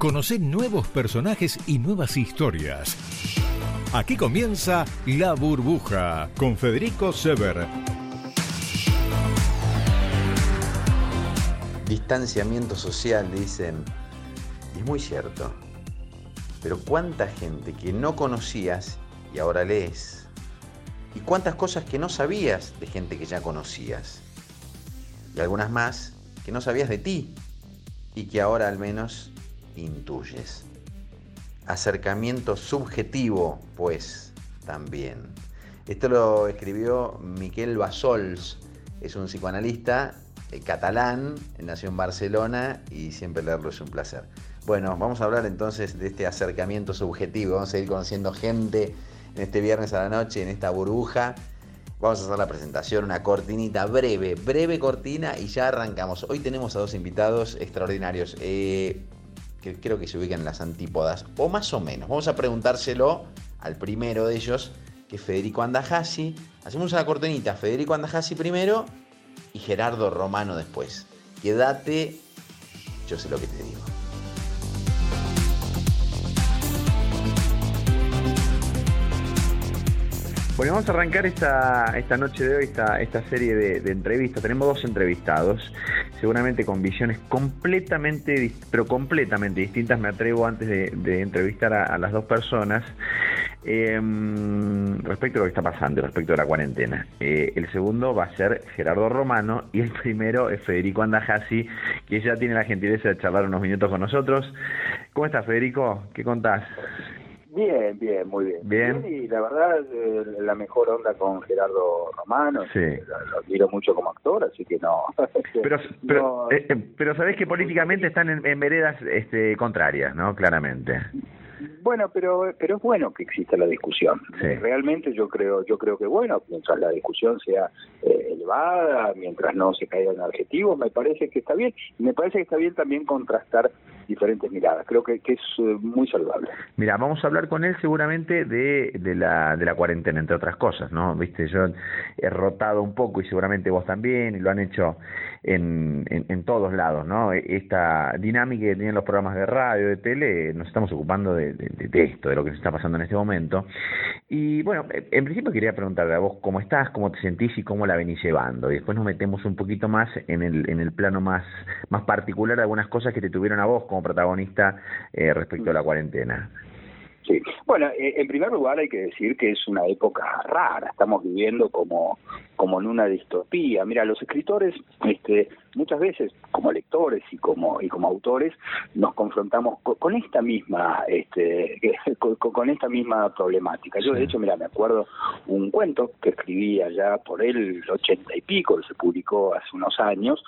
Conoce nuevos personajes y nuevas historias. Aquí comienza La Burbuja con Federico Sever. Distanciamiento social, dicen. Es muy cierto. Pero cuánta gente que no conocías y ahora lees. Y cuántas cosas que no sabías de gente que ya conocías. Y algunas más que no sabías de ti y que ahora al menos intuyes. Acercamiento subjetivo, pues, también. Esto lo escribió Miquel Basols, es un psicoanalista eh, catalán, nació en Barcelona y siempre leerlo es un placer. Bueno, vamos a hablar entonces de este acercamiento subjetivo, vamos a ir conociendo gente en este viernes a la noche, en esta burbuja. Vamos a hacer la presentación, una cortinita breve, breve cortina y ya arrancamos. Hoy tenemos a dos invitados extraordinarios. Eh, que creo que se ubican en las antípodas, o más o menos. Vamos a preguntárselo al primero de ellos, que es Federico Andajasi. Hacemos una cortenita, Federico Andajasi primero y Gerardo Romano después. Quédate, yo sé lo que te digo. Bueno, vamos a arrancar esta, esta noche de hoy, esta, esta serie de, entrevistas. Tenemos dos entrevistados, seguramente con visiones completamente, pero completamente distintas. Me atrevo antes de, entrevistar a, las dos personas. Em, respecto a lo que está pasando, respecto a la cuarentena. Eh, el segundo va a ser Gerardo Romano y el primero es Federico Andajasi, que ya tiene la gentileza de charlar unos minutos con nosotros. ¿Cómo estás, Federico? ¿Qué contás? Bien, bien, muy bien. Bien. y la verdad, eh, la mejor onda con Gerardo Romano. Sí. Lo, admiro mucho como actor, así que no. pero, pero, eh, eh, pero sabés que políticamente están en, veredas este, contrarias, ¿no? Claramente. Bueno, pero pero es bueno que exista la discusión. Realmente yo creo yo creo que bueno, mientras la discusión sea eh, elevada, mientras no se caigan adjetivos, me parece que está bien. Y me parece que está bien también contrastar diferentes miradas. Creo que, que es eh, muy saludable. Mira, vamos a hablar con él seguramente de, de, la, de la cuarentena, entre otras cosas, ¿no? Viste, yo he rotado un poco y seguramente vos también, y lo han hecho en, en, todos lados, ¿no? Esta dinámica que tienen los programas de radio, de tele, nos estamos ocupando de, de, esto, de lo que se está pasando en este momento. Y bueno, en principio quería preguntarle a vos cómo estás, cómo te sentís y cómo la venís llevando. Y después nos metemos un poquito más en el, en el plano más, más particular de algunas cosas que te tuvieron a vos como protagonista eh, respecto a la cuarentena. Sí, bueno, eh, en primer lugar hay que decir que es una época rara, estamos viviendo como, como en una distopía. Mira, los escritores, este, muchas veces como lectores y como y como autores nos confrontamos con, esta misma este con, esta misma problemática. Yo de hecho mira me acuerdo un cuento que escribí allá por el ochenta y pico se publicó hace unos años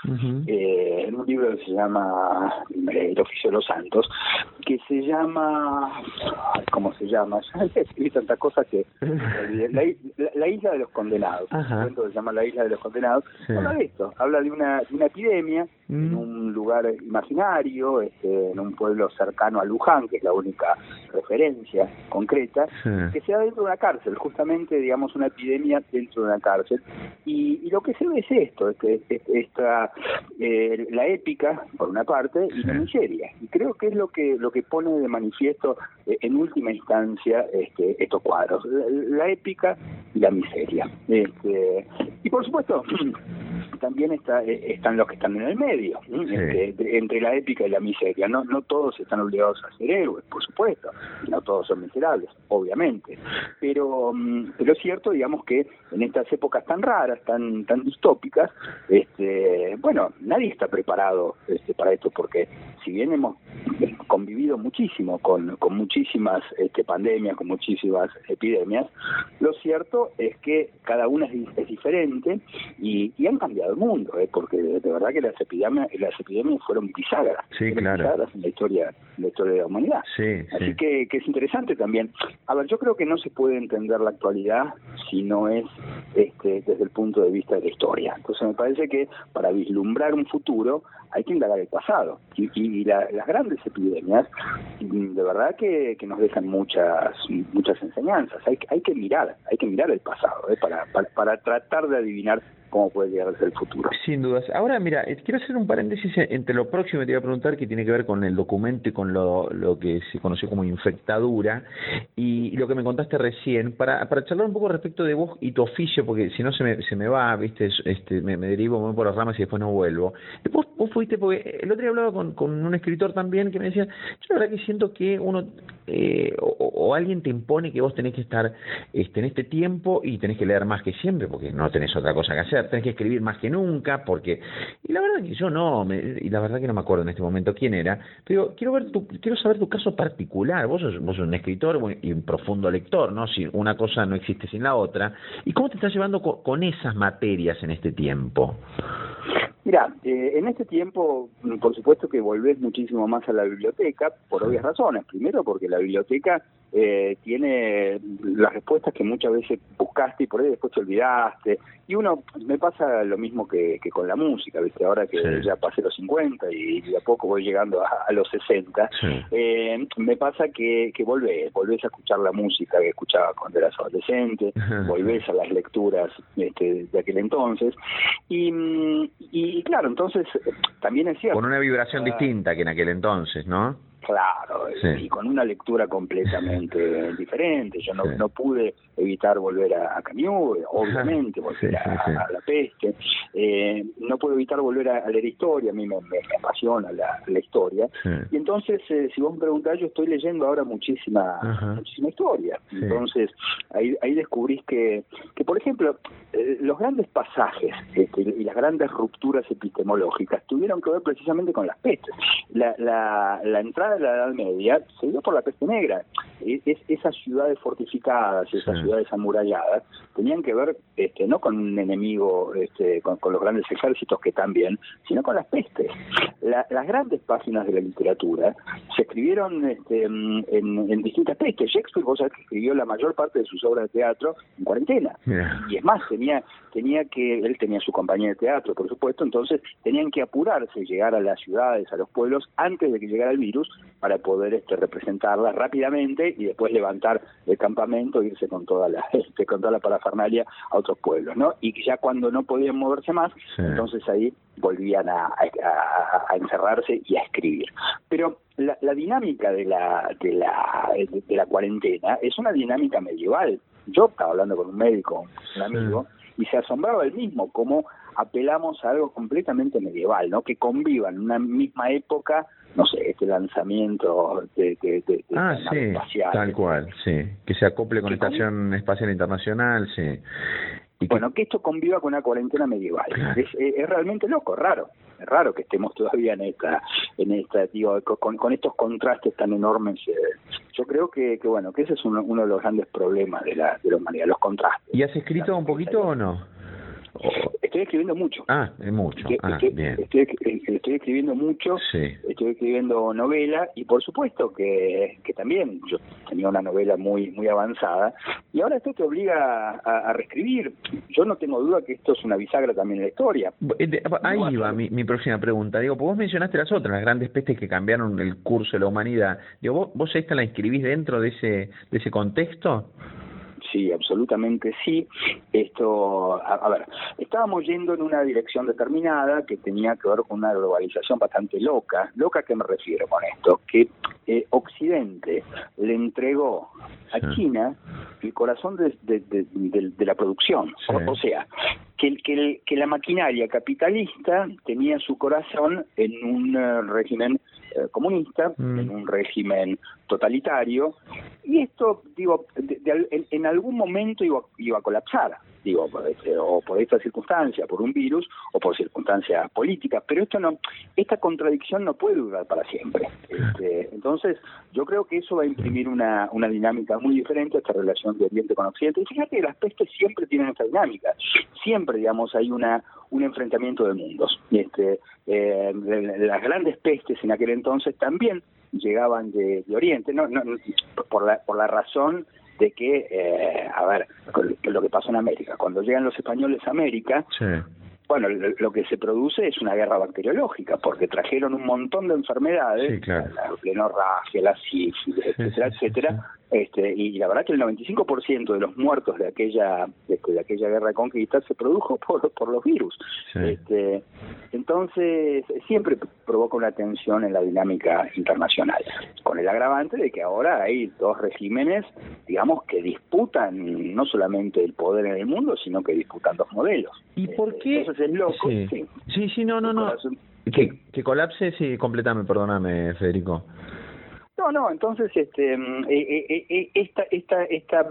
eh, en un libro que se llama El oficio de los santos que se llama cómo se llama ya escribí tantas cosas que la, isla de los condenados un cuento que se llama la isla de los condenados habla de esto habla de una, de una epidemia en mm. un lugar imaginario, este, en un pueblo cercano a Luján, que es la única referencia concreta, que se da dentro de una cárcel, justamente, digamos, una epidemia dentro de una cárcel. Y, lo que se ve es esto, este, este, esta, eh, la épica, por una parte, y la miseria. Y creo que es lo que, lo que pone de manifiesto, eh, en última instancia, este, estos cuadros, la, épica y la miseria. Este, y por supuesto, también está, eh, están los que están en el medio, entre, entre, la épica y la miseria. No, no todos están obligados a ser héroes, por supuesto, no todos son miserables, obviamente. Pero, mm, pero es cierto, digamos, que en estas épocas tan raras, tan, tan distópicas, este, bueno, nadie está preparado este, para esto, porque si bien hemos convivido muchísimo con, con muchísimas este, pandemias, con muchísimas epidemias, lo cierto es que cada una es, diferente y, y han cambiado el mundo, ¿eh? porque de, verdad que las epidemias, las epidemias fueron bisagras, sí, claro. en la historia, la historia de la humanidad. Así Que, que es interesante también. A ver, yo creo que no se puede entender la actualidad si no es este, desde el punto de vista de la historia. Entonces me parece que para vislumbrar un futuro hay que indagar el pasado. Y, y las grandes epidemias, de verdad que, que, nos dejan muchas muchas enseñanzas. Hay, hay que mirar, hay que mirar el pasado ¿eh? para, para, para tratar de adivinar cómo puede llegar a el futuro. Sin dudas. Ahora, mira, eh, quiero hacer un paréntesis entre lo próximo que te iba a preguntar, que tiene que ver con el documento y con lo, que se conoció como infectadura, y, lo que me contaste recién, para, para charlar un poco respecto de vos y tu oficio, porque si no se me, se me va, viste, este, me, derivo muy por las ramas y después no vuelvo. Vos, vos fuiste, porque el otro día hablaba con, con un escritor también que me decía, yo la verdad que siento que uno, eh, o, o, alguien te impone que vos tenés que estar este, en este tiempo y tenés que leer más que siempre, porque no tenés otra cosa que hacer tenés que escribir más que nunca, porque... Y la verdad que yo no, y la verdad que no me acuerdo en este momento quién era, pero quiero ver tu, quiero saber tu caso particular. Vos sos, vos sos un escritor y un profundo lector, ¿no? Si una cosa no existe sin la otra. ¿Y cómo te estás llevando con esas materias en este tiempo? Mira, eh, en este tiempo, por supuesto que volvés muchísimo más a la biblioteca, por obvias razones. Primero, porque la biblioteca eh, tiene las respuestas que muchas veces buscaste y por ahí después te olvidaste. Y uno, me pasa lo mismo que, que con la música, ¿viste? Ahora que ya pasé los 50 y, de a poco voy llegando a, los 60, eh, me pasa que, que volvés, volvés a escuchar la música que escuchaba cuando eras adolescente, volvés a las lecturas este, de aquel entonces. Y, y, claro, entonces también es cierto. Con una vibración distinta que en aquel entonces, ¿no? Claro, y con una lectura completamente diferente. Yo no, no pude evitar volver a, a Camus, obviamente, volver a, la peste. Eh, no puedo evitar volver a, leer historia, a mí me, apasiona la, historia. Y entonces, eh, si vos me preguntás, yo estoy leyendo ahora muchísima muchísima historia. Entonces, ahí, ahí descubrís que, que por ejemplo, eh, los grandes pasajes este, y las grandes rupturas epistemológicas tuvieron que ver precisamente con las pestes. La, la, la entrada de la Edad Media se dio por la peste negra. Es, esas ciudades fortificadas, esas ciudades amuralladas, tenían que ver este, no con un enemigo, este, con, los grandes ejércitos que también, sino con las pestes. las grandes páginas de la literatura se escribieron este, en, distintas pestes. Shakespeare, vos sabés que escribió la mayor parte de sus obras de teatro en cuarentena. Y es más, tenía, tenía que, él tenía su compañía de teatro, por supuesto, entonces tenían que apurarse, llegar a las ciudades, a los pueblos, antes de que llegara el virus, para poder este, representarla rápidamente y después levantar el campamento e irse con toda la este, con toda la parafernalia a otros pueblos, ¿no? Y ya cuando no podían moverse más, entonces ahí volvían a, a, encerrarse y a escribir. Pero la, la dinámica de la, de la de la cuarentena es una dinámica medieval. Yo estaba hablando con un médico, un amigo, y se asombraba él mismo cómo apelamos a algo completamente medieval, ¿no? Que convivan en una misma época no sé, este lanzamiento de, de, de, ah, sí, Tal cual, sí. Que se acople con la Estación Espacial Internacional, sí. Y bueno, que... esto conviva con una cuarentena medieval. Es, es, realmente loco, raro. Es raro que estemos todavía en esta, en esta, digo, con, con estos contrastes tan enormes. Eh. Yo creo que, que bueno, que ese es uno, uno de los grandes problemas de la, de la humanidad, los contrastes. ¿Y has escrito un poquito o no? Estoy escribiendo mucho. Ah, es mucho. ah, bien. Estoy, escribiendo mucho, estoy escribiendo novela y por supuesto que, que también yo tenía una novela muy muy avanzada y ahora esto te obliga a, reescribir. Yo no tengo duda que esto es una bisagra también en la historia. Eh, ahí va mi, mi próxima pregunta. Digo, vos mencionaste las otras, las grandes pestes que cambiaron el curso de la humanidad. Digo, ¿vos, vos esta la inscribís dentro de ese, de ese contexto? Sí, absolutamente sí. Esto, a, ver, estábamos yendo en una dirección determinada que tenía que ver con una globalización bastante loca. ¿Loca a qué me refiero con esto? Que eh, Occidente le entregó a China el corazón de, de, la producción. O, sea, que, que, que la maquinaria capitalista tenía su corazón en un eh, régimen comunista, mm. en un régimen totalitario, y esto, digo, en, algún momento iba, iba a colapsar digo, este, o por esta circunstancia, por un virus, o por circunstancias políticas, pero esto no, esta contradicción no puede durar para siempre. Este, entonces, yo creo que eso va a imprimir una, una dinámica muy diferente a esta relación de Oriente con Occidente. Y fíjate que las pestes siempre tienen esta dinámica, siempre, digamos, hay una un enfrentamiento de mundos. Este, eh, las grandes pestes en aquel entonces también llegaban de, Oriente, no, no, por la por la razón de que, eh, a ver, lo que pasó en América, cuando llegan los españoles a América, bueno, lo, que se produce es una guerra bacteriológica, porque trajeron un montón de enfermedades, la plenorragia, la sífilis, etcétera, etcétera, Este, y la verdad que el 95% de los muertos de aquella de, aquella guerra de conquista se produjo por, por los virus. Este, entonces, siempre provoca una tensión en la dinámica internacional, con el agravante de que ahora hay dos regímenes, digamos, que disputan no solamente el poder en el mundo, sino que disputan dos modelos. ¿Y por este, qué? Entonces es loco. Sí, sí, sí, no, no, no. Que, que colapse, sí, completame, perdóname, Federico. No, no, entonces este, mm, eh, eh, eh, esta, esta, esta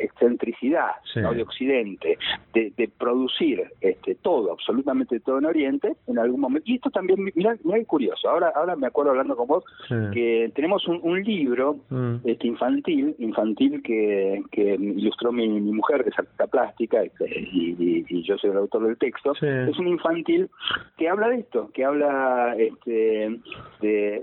excentricidad de Occidente de, de, producir este, todo, absolutamente todo en Oriente, en algún momento, y esto también, mira, mira qué curioso, ahora, ahora me acuerdo hablando con vos, que tenemos un, un libro mm. este, infantil, infantil que, que ilustró mi, mi mujer, que es artista plástica, este, y, y, yo soy el autor del texto, es un infantil que habla de esto, que habla este, de,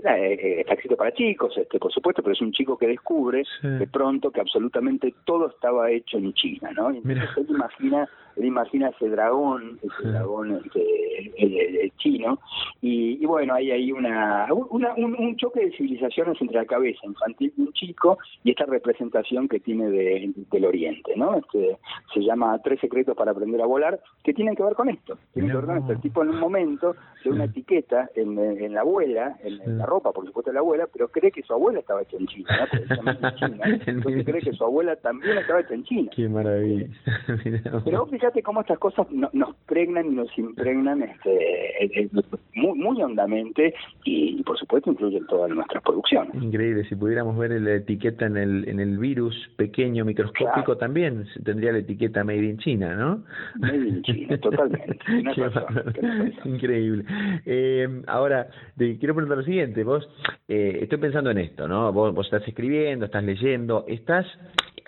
está escrito para chicos, este, por supuesto, pero es un chico que descubre de pronto que absolutamente todo estaba hecho en China, ¿no? Entonces él imagina imagina ese dragón, ese dragón este, chino, y, bueno, hay ahí una, una un, choque de civilizaciones entre la cabeza infantil de un chico y esta representación que tiene de, del Oriente, ¿no? Este, se llama Tres secretos para aprender a volar, que tienen que ver con esto, tienen que ver con esto. El tipo en un momento de una etiqueta en, en la abuela, en, la ropa, por supuesto, de la abuela, pero cree que su abuela estaba hecha en China, ¿no? China, entonces cree que su abuela también estaba hecha en China. Qué maravilla. pero fíjate cómo estas cosas nos pregnan y nos impregnan este, muy, muy hondamente y, por supuesto influyen todas nuestras producciones. Increíble, si pudiéramos ver la etiqueta en el, en el virus pequeño, microscópico, también tendría la etiqueta Made in China, ¿no? Made in China, totalmente. Increíble. Eh, ahora, te quiero preguntar lo siguiente, vos, eh, estoy pensando en esto, ¿no? Vos, vos estás escribiendo, estás leyendo, estás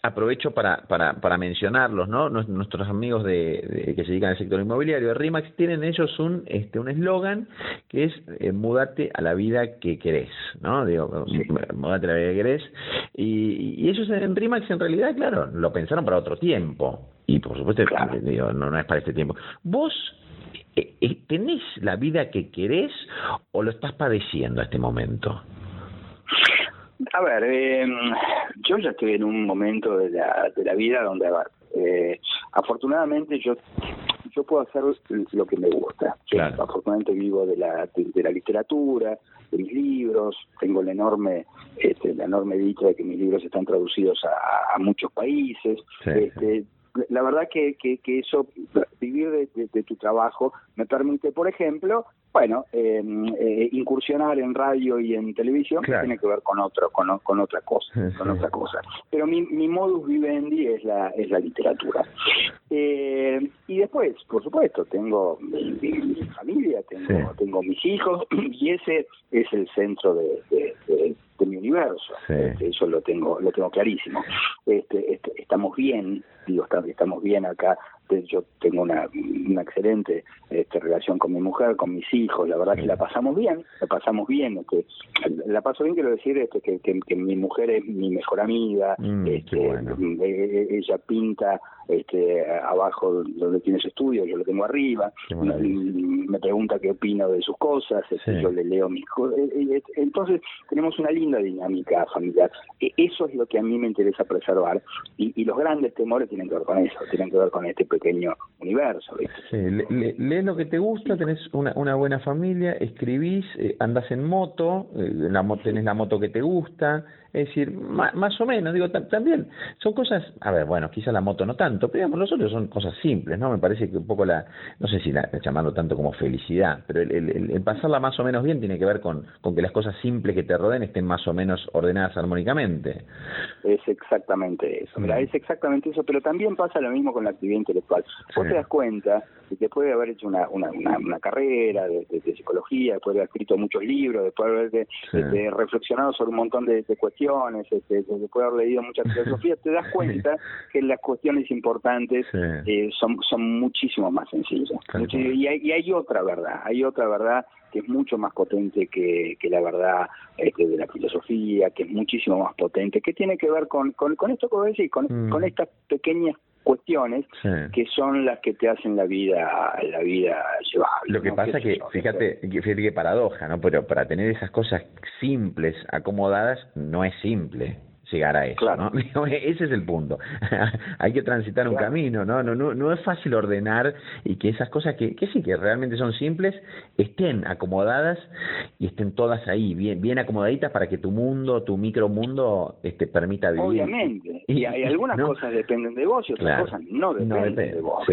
aprovecho para, para, para mencionarlos, ¿no? Nuestros amigos de, que se dedican al sector inmobiliario de RIMAX tienen ellos un este un eslogan que es eh, mudate a la vida que querés, ¿no? Digo, mudate a la vida que querés. Y, y ellos en RIMAX en realidad, claro, lo pensaron para otro tiempo. Y por supuesto, digo, no, no es para este tiempo. Vos eh, eh, ¿tenés la vida que querés o lo estás padeciendo a este momento? A ver, eh, yo ya estoy en un momento de la, de la vida donde, eh, afortunadamente yo yo puedo hacer lo que me gusta. afortunadamente vivo de la, de, la literatura, de mis libros, tengo la enorme, este, la enorme dicha de que mis libros están traducidos a, a muchos países. este, la verdad que, que, que eso, vivir de, de, tu trabajo, me permite, por ejemplo, bueno, em, eh, incursionar en radio y en televisión tiene que ver con otro, con, con otra cosa, con otra cosa. Pero mi, mi modus vivendi es la, es la literatura. Eh, y después, por supuesto, tengo mi, familia, tengo, tengo mis hijos y ese es el centro de, de, mi universo. Este, eso lo tengo, lo tengo clarísimo. Este, este, estamos bien, digo, estamos bien acá. Yo tengo una, una excelente este, relación con mi mujer, con mis hijos, la verdad que la pasamos bien, la pasamos bien, este, la paso bien quiero decir este, que, que, mi mujer es mi mejor amiga, mm, este, e, e, ella pinta este, abajo donde tiene su estudio, yo lo tengo arriba, me pregunta qué opino de sus cosas, este, yo le leo mis cosas, e, entonces tenemos una linda dinámica familiar, eso es lo que a mí me interesa preservar y, y los grandes temores tienen que ver con eso, tienen que ver con este pequeño universo. Sí, lees lo que te gusta, tenés una, una buena familia, escribís, eh, andas en moto, eh, la, tenés la moto que te gusta, es decir, más, o menos, digo, también son cosas, a ver, bueno, quizá la moto no tanto, pero digamos, los otros son cosas simples, ¿no? Me parece que un poco la, no sé si la, llamarlo tanto como felicidad, pero el, pasarla más o menos bien tiene que ver con, con que las cosas simples que te rodeen estén más o menos ordenadas armónicamente. Es exactamente eso, mira, mm. es exactamente eso, pero también pasa lo mismo con la actividad intelectual. Vos te das cuenta después de haber hecho una, una, una, carrera de, psicología, después de haber escrito muchos libros, después de haber este, reflexionado sobre un montón de cuestiones, este, después de haber leído mucha filosofía, te das cuenta que las cuestiones importantes eh, son, son muchísimo más sencillas. y, hay, y hay otra verdad, hay otra verdad que es mucho más potente que, que la verdad este, de la filosofía, que es muchísimo más potente, que tiene que ver con, con, con esto que vos decís, con, mm. con estas pequeñas cuestiones que son las que te hacen la vida la vida llevable. Lo que pasa que, fíjate, fíjate qué paradoja, ¿no? Pero para tener esas cosas simples, acomodadas, no es simple. Llegar a eso, ¿no? Ese es el punto. Hay que transitar un camino, ¿no? ¿no? No, no es fácil ordenar y que esas cosas que, que sí, que realmente son simples, estén acomodadas y estén todas ahí, bien, bien acomodaditas para que tu mundo, tu micromundo, este, permita vivir. Obviamente. Y, hay algunas cosas dependen de vos y otras cosas no dependen de vos.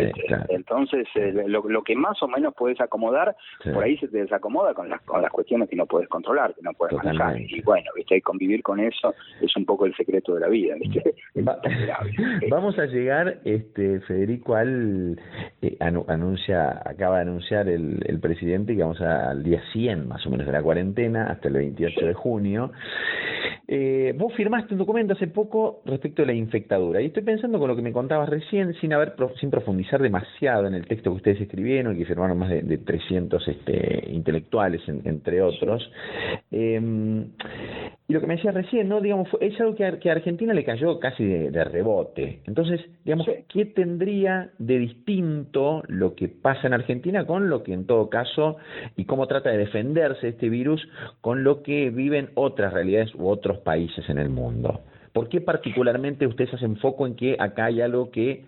Entonces, eh, lo, lo, que más o menos puedes acomodar, por ahí se te desacomoda con las, con las cuestiones que no puedes controlar, que no puedes manejar. Y bueno, ¿viste? convivir con eso es un poco el secreto de la vida. Vamos a llegar, este Federico, al eh, anuncia, acaba de anunciar el, el presidente que vamos al día 100 más o menos de la cuarentena, hasta el 28 de junio. Eh, vos firmaste un documento hace poco respecto a la infectadura y estoy pensando con lo que me contabas recién, sin haber sin profundizar demasiado en el texto que ustedes escribieron y que firmaron más de, de 300 este, intelectuales, entre otros. Eh, y lo que me decía recién, ¿no? Digamos, es algo que, a Argentina le cayó casi de, rebote. Entonces, digamos, ¿qué tendría de distinto lo que pasa en Argentina con lo que en todo caso, y cómo trata de defenderse este virus con lo que viven otras realidades u otros países en el mundo? ¿Por qué particularmente ustedes hacen foco en que acá hay algo que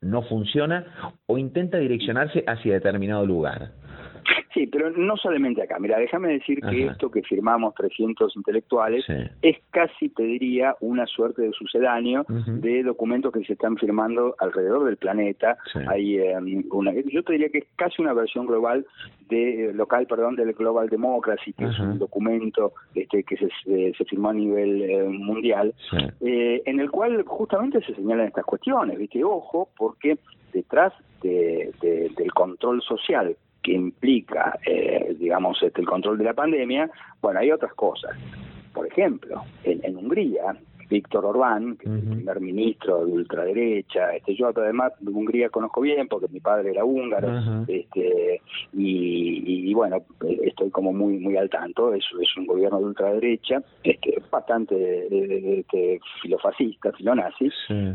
no funciona o intenta direccionarse hacia determinado lugar? Sí, pero no solamente acá. Mira, déjame decir que esto que firmamos 300 intelectuales es casi, te diría, una suerte de sucedáneo de documentos que se están firmando alrededor del planeta. Hay em, una, yo te diría que es casi una versión global de eh, local, perdón, del Global Democracy, que es un documento este, que se, se firmó a nivel eh, mundial, eh, en el cual justamente se señalan estas cuestiones. Viste, ojo, porque detrás de, del control social que implica, eh, digamos, este, el control de la pandemia, bueno, hay otras cosas. Por ejemplo, en, Hungría, Víctor Orbán, que es el primer ministro de ultraderecha, este, yo además de Hungría conozco bien porque mi padre era húngaro, este, y, bueno, estoy como muy muy al tanto, es, es un gobierno de ultraderecha, este, bastante este, filofascista, filonazi,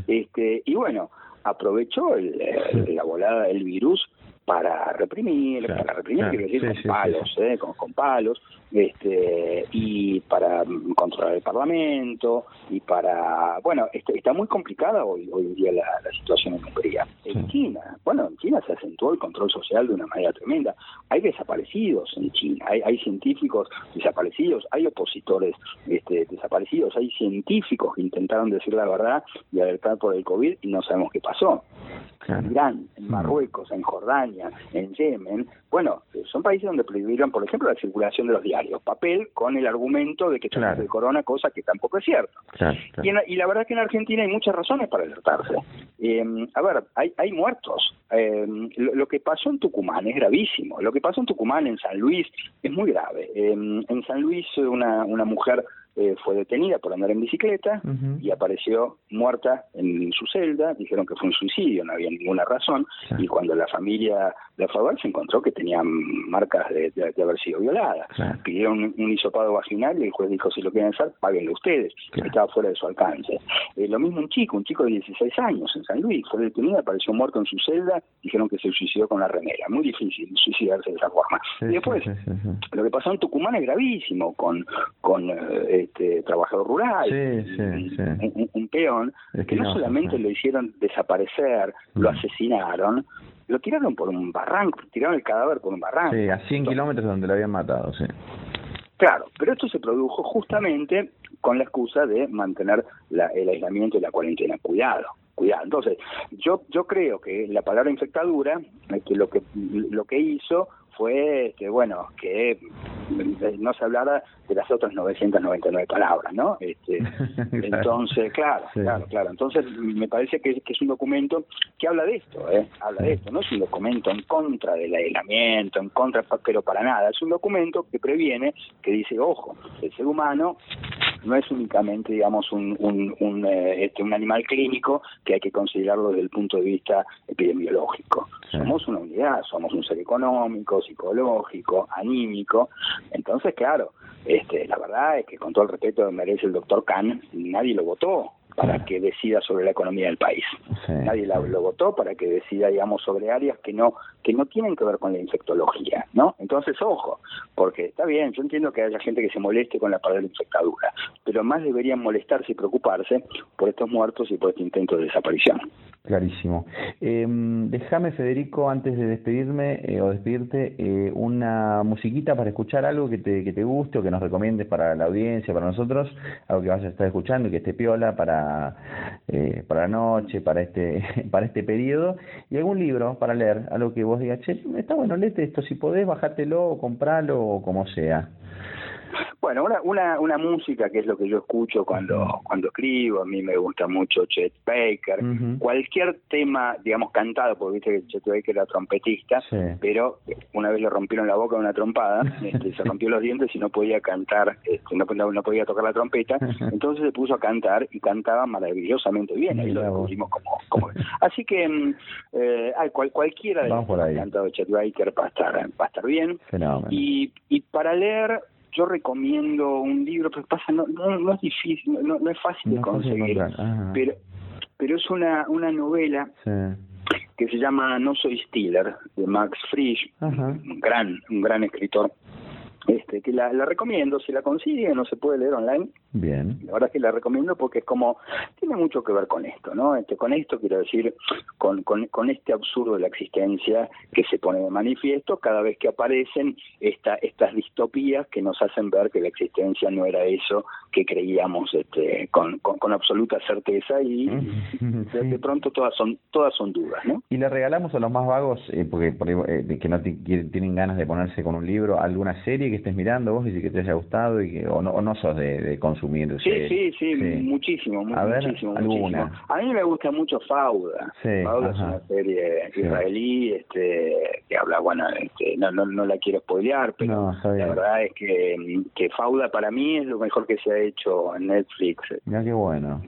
este, y bueno, aprovechó la volada del virus para reprimir, para reprimir quiero decir con palos, eh, con, con, palos, este, y para controlar el Parlamento, y para, bueno, este, está muy complicada hoy, hoy en día la, situación en Hungría. En China, bueno, en China se acentuó el control social de una manera tremenda. Hay desaparecidos en China, hay, hay científicos desaparecidos, hay opositores este, desaparecidos, hay científicos que intentaron decir la verdad y alertar por el COVID y no sabemos qué pasó. En Irán, en Marruecos, en Jordania, en Yemen, bueno, son países donde prohibieron, por ejemplo, la circulación de los diarios, papel, con el argumento de que claro. el corona, cosa que tampoco es cierto. Y, la verdad que en Argentina hay muchas razones para alertarse. Eh, a ver, hay, hay muertos. Eh, lo, que pasó en Tucumán es gravísimo. Lo que pasó en Tucumán, en San Luis, es muy grave. Eh, en San Luis, una, una mujer eh, fue detenida por andar en bicicleta y apareció muerta en su celda. Dijeron que fue un suicidio, no había ninguna razón. Y cuando la familia la fue se encontró que tenía marcas de, haber sido violada. Pidieron un, hisopado vaginal y el juez dijo: si lo quieren hacer, páguenlo ustedes. Estaba fuera de su alcance. Eh, lo mismo un chico, un chico de 16 años en San Luis, fue detenido, apareció muerto en su celda. Dijeron que se suicidó con la remera. Muy difícil suicidarse de esa forma. y después, lo que pasó en Tucumán es gravísimo con. con eh, este, trabajador rural, un, peón, que no, solamente lo hicieron desaparecer, lo mm. asesinaron, lo tiraron por un barranco, tiraron el cadáver por un barranco. Sí, a 100 kilómetros donde lo habían matado, sí. Claro, pero esto se produjo justamente con la excusa de mantener el aislamiento y la cuarentena. Cuidado, cuidado. Entonces, yo yo creo que la palabra infectadura, que lo que lo que hizo fue que bueno que no se hablara de las otras 999 palabras, ¿no? Este, Entonces, claro, claro, claro. Entonces, me parece que, es un documento que habla de esto, ¿eh? Habla de esto, no es un documento en contra del aislamiento, en contra, pero para nada. Es un documento que previene, que dice, ojo, el ser humano no es únicamente, digamos, un, un, un, eh, este, un animal clínico que hay que considerarlo desde el punto de vista epidemiológico. Somos una unidad, somos un ser económico, psicológico, anímico. Entonces, claro, este, la verdad es que con todo el respeto que merece el doctor Kahn, nadie lo votó para que decida sobre la economía del país. Nadie lo votó para que decida, digamos, sobre áreas que no que no tienen que ver con la infectología, ¿no? Entonces, ojo, porque está bien, yo entiendo que haya gente que se moleste con la palabra infectadura, pero más deberían molestarse y preocuparse por estos muertos y por este intento de desaparición. Clarísimo. Eh, déjame, Federico, antes de despedirme eh, o despedirte, eh, una musiquita para escuchar algo que te, que te guste o que nos recomiendes para la audiencia, para nosotros, algo que vayas a estar escuchando y que esté piola para, eh, para la noche, para este, para este periodo, y algún libro para leer, algo que vos digas, che, está bueno, léete esto, si podés, bajátelo o compralo o como sea. Bueno, una, una, una música que es lo que yo escucho cuando, cuando escribo, a mí me gusta mucho Chet Baker, cualquier tema, digamos, cantado, porque viste que Chet Baker era trompetista, pero una vez le rompieron la boca de una trompada, este, se rompió los dientes y no podía cantar, este, no, no, podía tocar la trompeta, entonces se puso a cantar y cantaba maravillosamente bien, ahí lo descubrimos como, como... Así que mm, eh, cual, cualquiera de los que ha cantado Chet Baker va a estar, va a estar bien. Y, y para leer yo recomiendo un libro, pero pasa, no, no, es difícil, no, no es fácil de conseguir, pero pero es una, una novela que se llama No soy Stiller, de Max Frisch, un gran, un gran escritor este, que la, la, recomiendo, si la consigue, no se puede leer online. Bien. La verdad es que la recomiendo porque es como, tiene mucho que ver con esto, ¿no? Este, con esto quiero decir, con, con, con este absurdo de la existencia que se pone de manifiesto cada vez que aparecen esta, estas distopías que nos hacen ver que la existencia no era eso que creíamos este, con, con, absoluta certeza y de, pronto todas son todas son dudas, ¿no? Y le regalamos a los más vagos, eh, porque, eh, que no tienen ganas de ponerse con un libro, alguna serie que estés mirando vos y que te haya gustado y que o no, o no sos de, consumir. Sí, sí, sí, muchísimo, a muchísimo, muchísimo. A mí me gusta mucho Fauda. Fauda es una serie israelí este, que habla, bueno, este, no, no, no la quiero spoilear, pero la verdad es que, que Fauda para mí es lo mejor que se ha hecho en Netflix. Mira qué bueno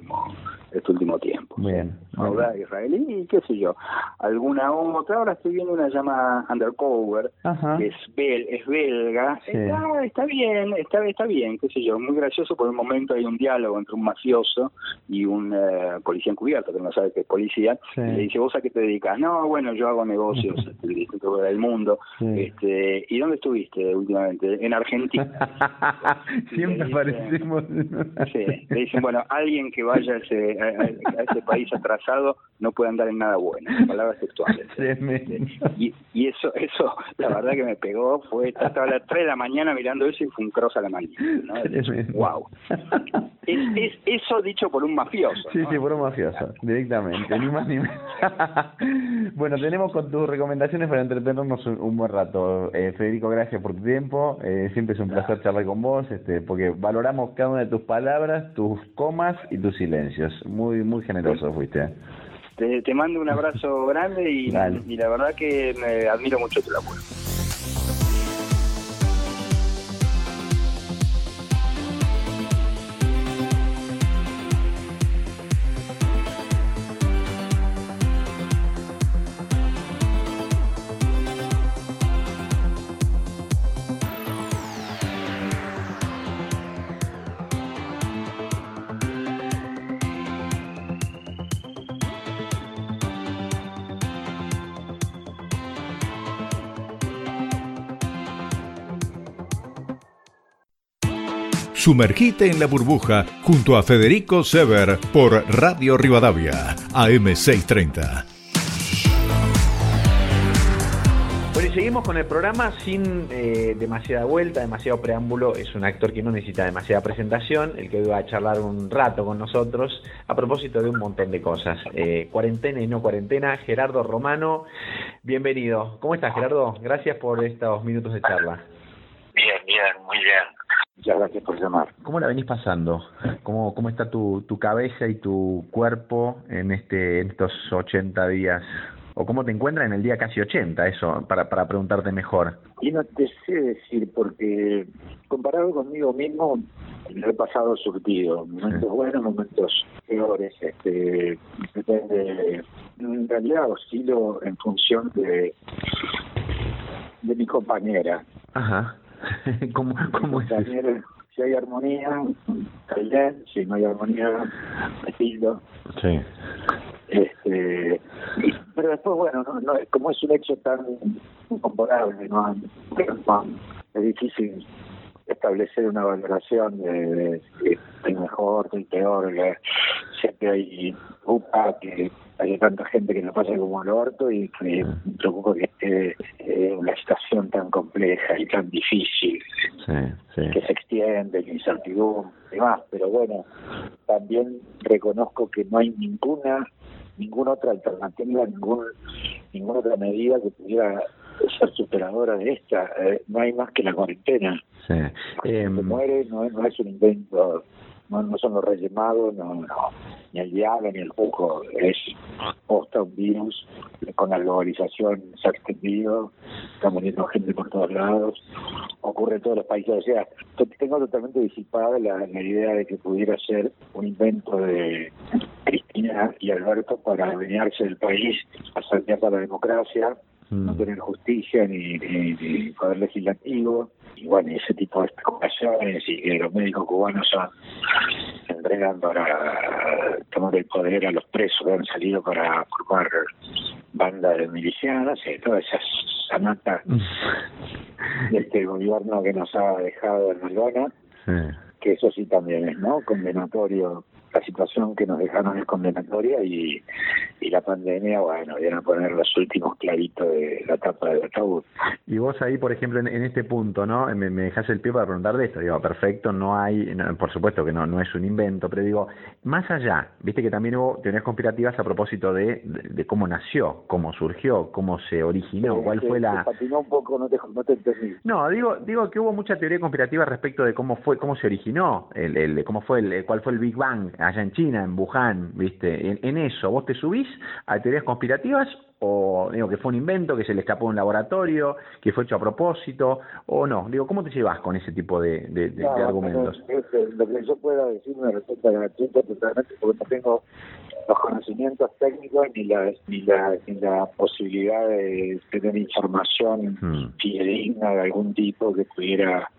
este último tiempo. Bien. Ahora israelí y qué sé yo. Alguna otra. Ahora estoy viendo una llama Undercover, que es, bel, es belga. Está, está bien, está, está bien, qué sé yo. Muy gracioso. Por un momento hay un diálogo entre un mafioso y un eh, policía encubierto, que no sabe que es policía. Y le dice, ¿vos a qué te dedicas? No, bueno, yo hago negocios del mundo. Este, ¿Y dónde estuviste últimamente? En Argentina. Siempre aparecemos. sí, le dicen, bueno, alguien que vaya a ese a, ese país atrasado no puede andar en nada bueno, palabras textuales. Y, y eso, eso, la verdad que me pegó, fue, estaba a las 3 de la mañana mirando eso y fue un cross a la mañana. ¿no? wow. Es, eso dicho por un mafioso. Sí, sí, por un mafioso, directamente, ni más ni menos. bueno, tenemos con tus recomendaciones para entretenernos un, buen rato. Eh, Federico, gracias por tu tiempo. Eh, siempre es un placer charlar con vos, este, porque valoramos cada una de tus palabras, tus comas y tus silencios muy muy generoso fuiste. Te, te mando un abrazo grande y, y la verdad que me admiro mucho tu laburo. Sumergite en la burbuja junto a Federico Sever por Radio Rivadavia, AM630. Bueno, y seguimos con el programa sin eh, demasiada vuelta, demasiado preámbulo. Es un actor que no necesita demasiada presentación, el que va a charlar un rato con nosotros a propósito de un montón de cosas. Eh, cuarentena y no cuarentena. Gerardo Romano, bienvenido. ¿Cómo estás, Gerardo? Gracias por estos minutos de charla. Bien, bien, muy bien. Muchas gracias por llamar. ¿Cómo la venís pasando? ¿Cómo, cómo está tu, tu cabeza y tu cuerpo en, este, en estos 80 días? ¿O cómo te encuentras en el día casi 80? Eso, para, para preguntarte mejor. Y no te sé decir, porque comparado conmigo mismo, he pasado surtido. Momentos buenos, momentos peores. Este, depende. En realidad oscilo en función de, de mi compañera. Ajá. ¿Cómo, cómo es eso? si hay armonía, bien, si no hay armonía, me tildo. Sí. Este, pero después, bueno, no, no, como es un hecho tan incomparable, ¿no? es difícil establecer una valoración de, de, de mejor, de peor. siempre hay UPA que hay tanta gente que no pasa como el orto y que me preocupa que esté eh, una situación tan compleja y tan difícil que se extiende, la incertidumbre y demás. Pero bueno, también reconozco que no hay ninguna ninguna otra alternativa, ningún, ninguna otra medida que pudiera ser superadora de esta. Eh, no hay más que la cuarentena. Sí. se em, muere no, no es un invento no, no son los reyes magos, no, no, ni el diablo ni el buco, es posta un virus con la globalización se ha extendido, está muriendo gente por todos lados, ocurre en todos los países, o sea, tengo totalmente disipada la, la idea de que pudiera ser un invento de Cristina y Alberto para adueñarse del país, asaltar la democracia, no tener justicia ni, ni, poder legislativo. Y bueno ese tipo de especulaciones y que los médicos cubanos son entregan para tomar el poder a los presos que han salido para formar bandas de milicianas y todas esas sanatas de este gobierno que nos ha dejado en Malvana que eso sí también es no condenatorio la situación que nos dejaron es condenatoria y, y la pandemia, bueno, viene a poner los últimos claritos de la tapa del ataúd. Y vos ahí, por ejemplo, en, este punto, ¿no? Me, me dejas el pie para preguntar de esto. Digo, perfecto, no hay, por supuesto que no, no es un invento, pero digo, más allá, viste que también hubo teorías conspirativas a propósito de, de, cómo nació, cómo surgió, cómo se originó, cuál fue la... patinó un poco, no te, no te entendí. No, digo, digo que hubo mucha teoría conspirativa respecto de cómo fue, cómo se originó, el, el cómo fue el, cuál fue el Big Bang allá en China, en Wuhan, ¿viste? En, eso, ¿vos te subís a teorías conspirativas o digo que fue un invento, que se le escapó de un laboratorio, que fue hecho a propósito, o no? Digo, ¿cómo te llevas con ese tipo de, de, argumentos? lo que yo pueda decir me resulta gratuito totalmente porque no tengo los conocimientos técnicos ni la, ni la, ni la posibilidad de tener información hmm. fidedigna de algún tipo que pudiera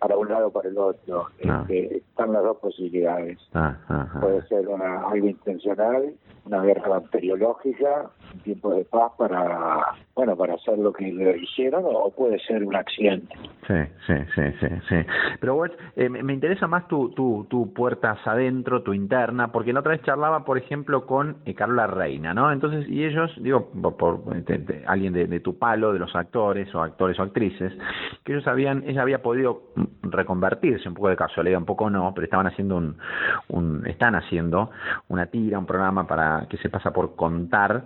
para un lado o para el otro. Ah. Este, están las dos posibilidades. Ah, ah, Puede ser una, algo intencional, una guerra bacteriológica, un tiempo de paz para, bueno, para hacer lo que le hicieron, o puede ser un accidente. Sí, sí, sí, sí. sí. Pero vos, eh, me interesa más tu, tu, tu puertas adentro, tu interna, porque la otra vez charlaba, por ejemplo, con eh, Carla Reina, ¿no? Entonces, y ellos, digo, por, alguien de, de tu palo, de los actores o actores o actrices, que ellos habían, ella había podido reconvertirse, un poco de casualidad, un poco no, pero estaban haciendo un, un están haciendo una tira, un programa para que se pasa por contar,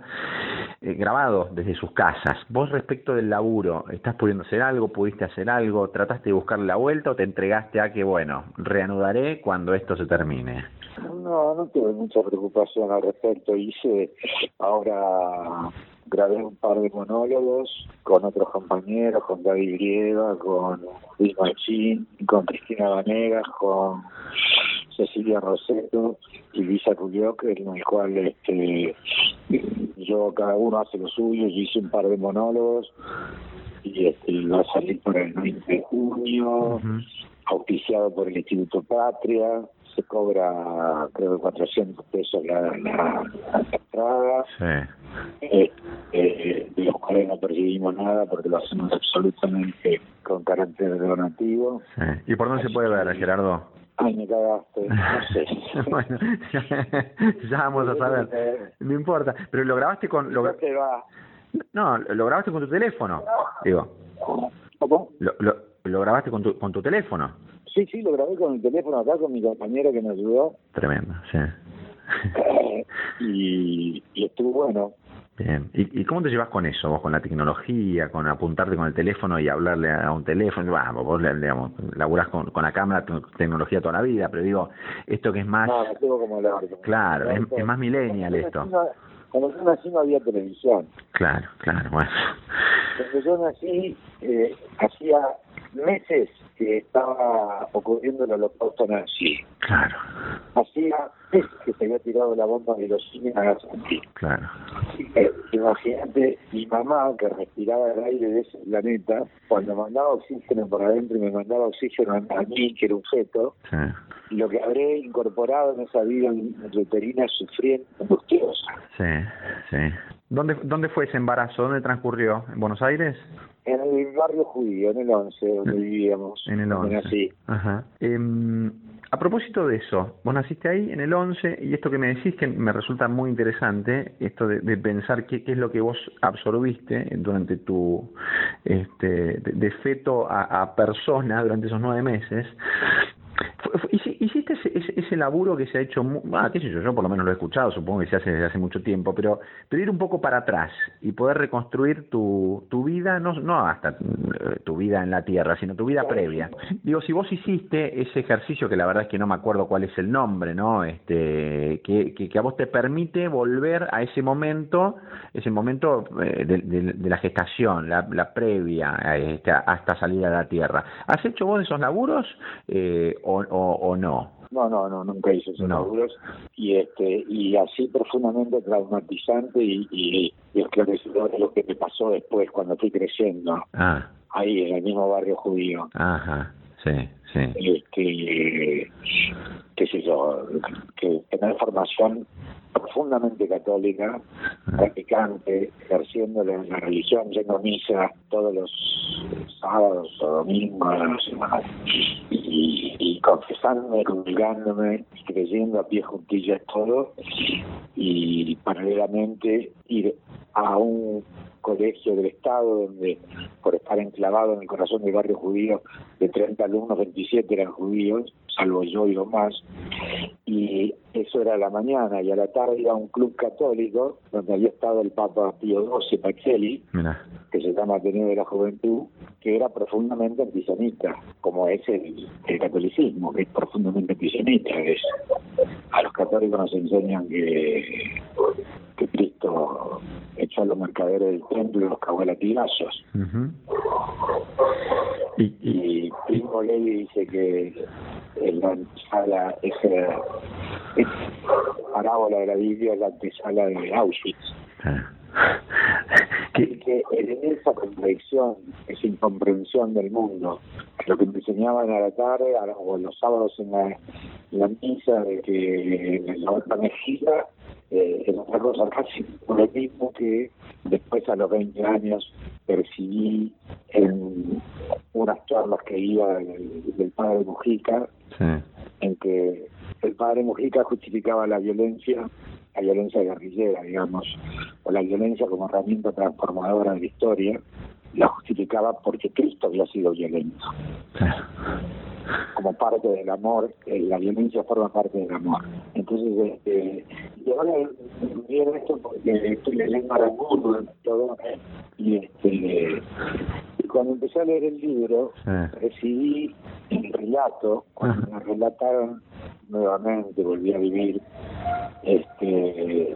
eh, grabado desde sus casas. Vos respecto del laburo, ¿estás pudiendo hacer algo? ¿Pudiste hacer algo? ¿Trataste de buscarle la vuelta o te entregaste a que, bueno, reanudaré cuando esto se termine? No, no tuve mucha preocupación al respecto. Hice ahora grabé un par de monólogos con otros compañeros, con David Griega, con Luis Machín, con Cristina Vanegas, con Cecilia Roseto y Lisa Rulioc, en el cual este, yo, cada uno hace lo suyo, yo hice un par de monólogos y este, va a salir por el 20 de junio, auspiciado por el Instituto Patria, se cobra creo que 400 pesos la, la, entrada. Eh, eh, de los cuales no percibimos nada porque lo hacemos absolutamente con carácter donativo. ¿Y por dónde se puede ver, Gerardo? Ay, me cagaste, no sé. bueno, ya, vamos a saber. No importa, pero lo grabaste con... Lo... No, lo grabaste con tu teléfono, digo. ¿Cómo? Lo, lo, lo grabaste con tu, con tu teléfono. Sí, sí, lo grabé con el teléfono acá con mi compañero que me ayudó. Tremendo, sí. y, y estuvo bueno. Bien. ¿Y, ¿Y cómo te llevas con eso? Vos con la tecnología, con apuntarte con el teléfono y hablarle a un teléfono. Vamos, vos digamos, laburás con, con la cámara, tecnología toda la vida, pero digo, esto que es más... No, tengo como la... Claro, es, es, más millennial esto. Cuando yo nací no había televisión. Claro, claro, bueno. Cuando yo nací, eh, hacía meses que estaba ocurriendo el holocausto nazi. Claro, Hacía meses que se había tirado la bomba de los cines a Gazankí. claro. Eh, imagínate, mi mamá que respiraba el aire de ese planeta, cuando mandaba oxígeno por adentro y me mandaba oxígeno a, a mí, que era un feto, Sí, lo que habré incorporado en esa vida uterina sufriendo angustiosa. sí, sí. ¿Dónde, ¿Dónde fue ese embarazo? ¿Dónde transcurrió? ¿En Buenos Aires? En el barrio judío, en el 11, donde vivíamos. En el donde 11. nací. Ajá. Em, a propósito de eso, vos naciste ahí en el 11 y esto que me decís que me resulta muy interesante, esto de, de pensar qué, qué es lo que vos absorbiste durante tu este, de, de feto a, a persona durante esos nueve meses. ¿Hiciste ese, ese, ese laburo que se ha hecho, ah, qué sé yo, yo por lo menos lo he escuchado, supongo que se hace desde hace mucho tiempo, pero, pero ir un poco para atrás y poder reconstruir tu, tu vida, no, no hasta eh, tu vida en la tierra, sino tu vida previa. Digo, si vos hiciste ese ejercicio, que la verdad es que no me acuerdo cuál es el nombre, ¿no? Este, que, que, que a vos te permite volver a ese momento, ese momento eh, de, de- de la gestación, la, la previa a este, hasta salir a la tierra. ¿Has hecho vos esos laburos eh, o, o, o no? No, no, no, nunca hice esos No. laburos. Y este y así profundamente traumatizante y, y, y esclarecedor de lo que me pasó después cuando fui creciendo, Ah, ahí en el mismo barrio judío. ajá, sí, sí. este qué sé yo que tener formación profundamente católica practicante ejerciendo la, la religión yendo a misa todos los sábados o domingos a la semana y, y confesándome comulgándome y creyendo a pie juntillas todo y paralelamente ir a un colegio del Estado donde por estar enclavado en el corazón del barrio judío de 30 alumnos 27 eran judíos salvo yo y dos más y eso era a la mañana y a la tarde iba a un club católico donde había estado el Papa Pío XII Pacelli que se llama Ateneo de la Juventud, que era profundamente antisemita, como es el, el catolicismo, que es profundamente antisemita. Es, a los católicos nos enseñan que, que Cristo echó a los mercaderes del templo y los cagó a latigazos. y, y, Y Primo Levi dice que en la antesala, esa, parábola de la Biblia es la antesala de Auschwitz. ah. Que, que en esa contradicción, esa incomprensión del mundo, lo que me enseñaban a la tarde a o los sábados en la, en la misa de que la otra mejilla eh, era otra cosa casi por lo mismo que después a los 20 años percibí en unas charlas que iba del, del padre Mujica sí, en que el padre Mujica justificaba la violencia, la violencia guerrillera, digamos, o la violencia como herramienta transformadora de la historia, la justificaba porque Cristo había sido violento. Como parte del amor, eh, la violencia forma parte del amor. Entonces, este, y ahora viene esto porque estoy leyendo todo, ¿eh? y este, y cuando empecé a leer el libro, Sí. recibí el relato, cuando me relataron nuevamente, volví a vivir, este,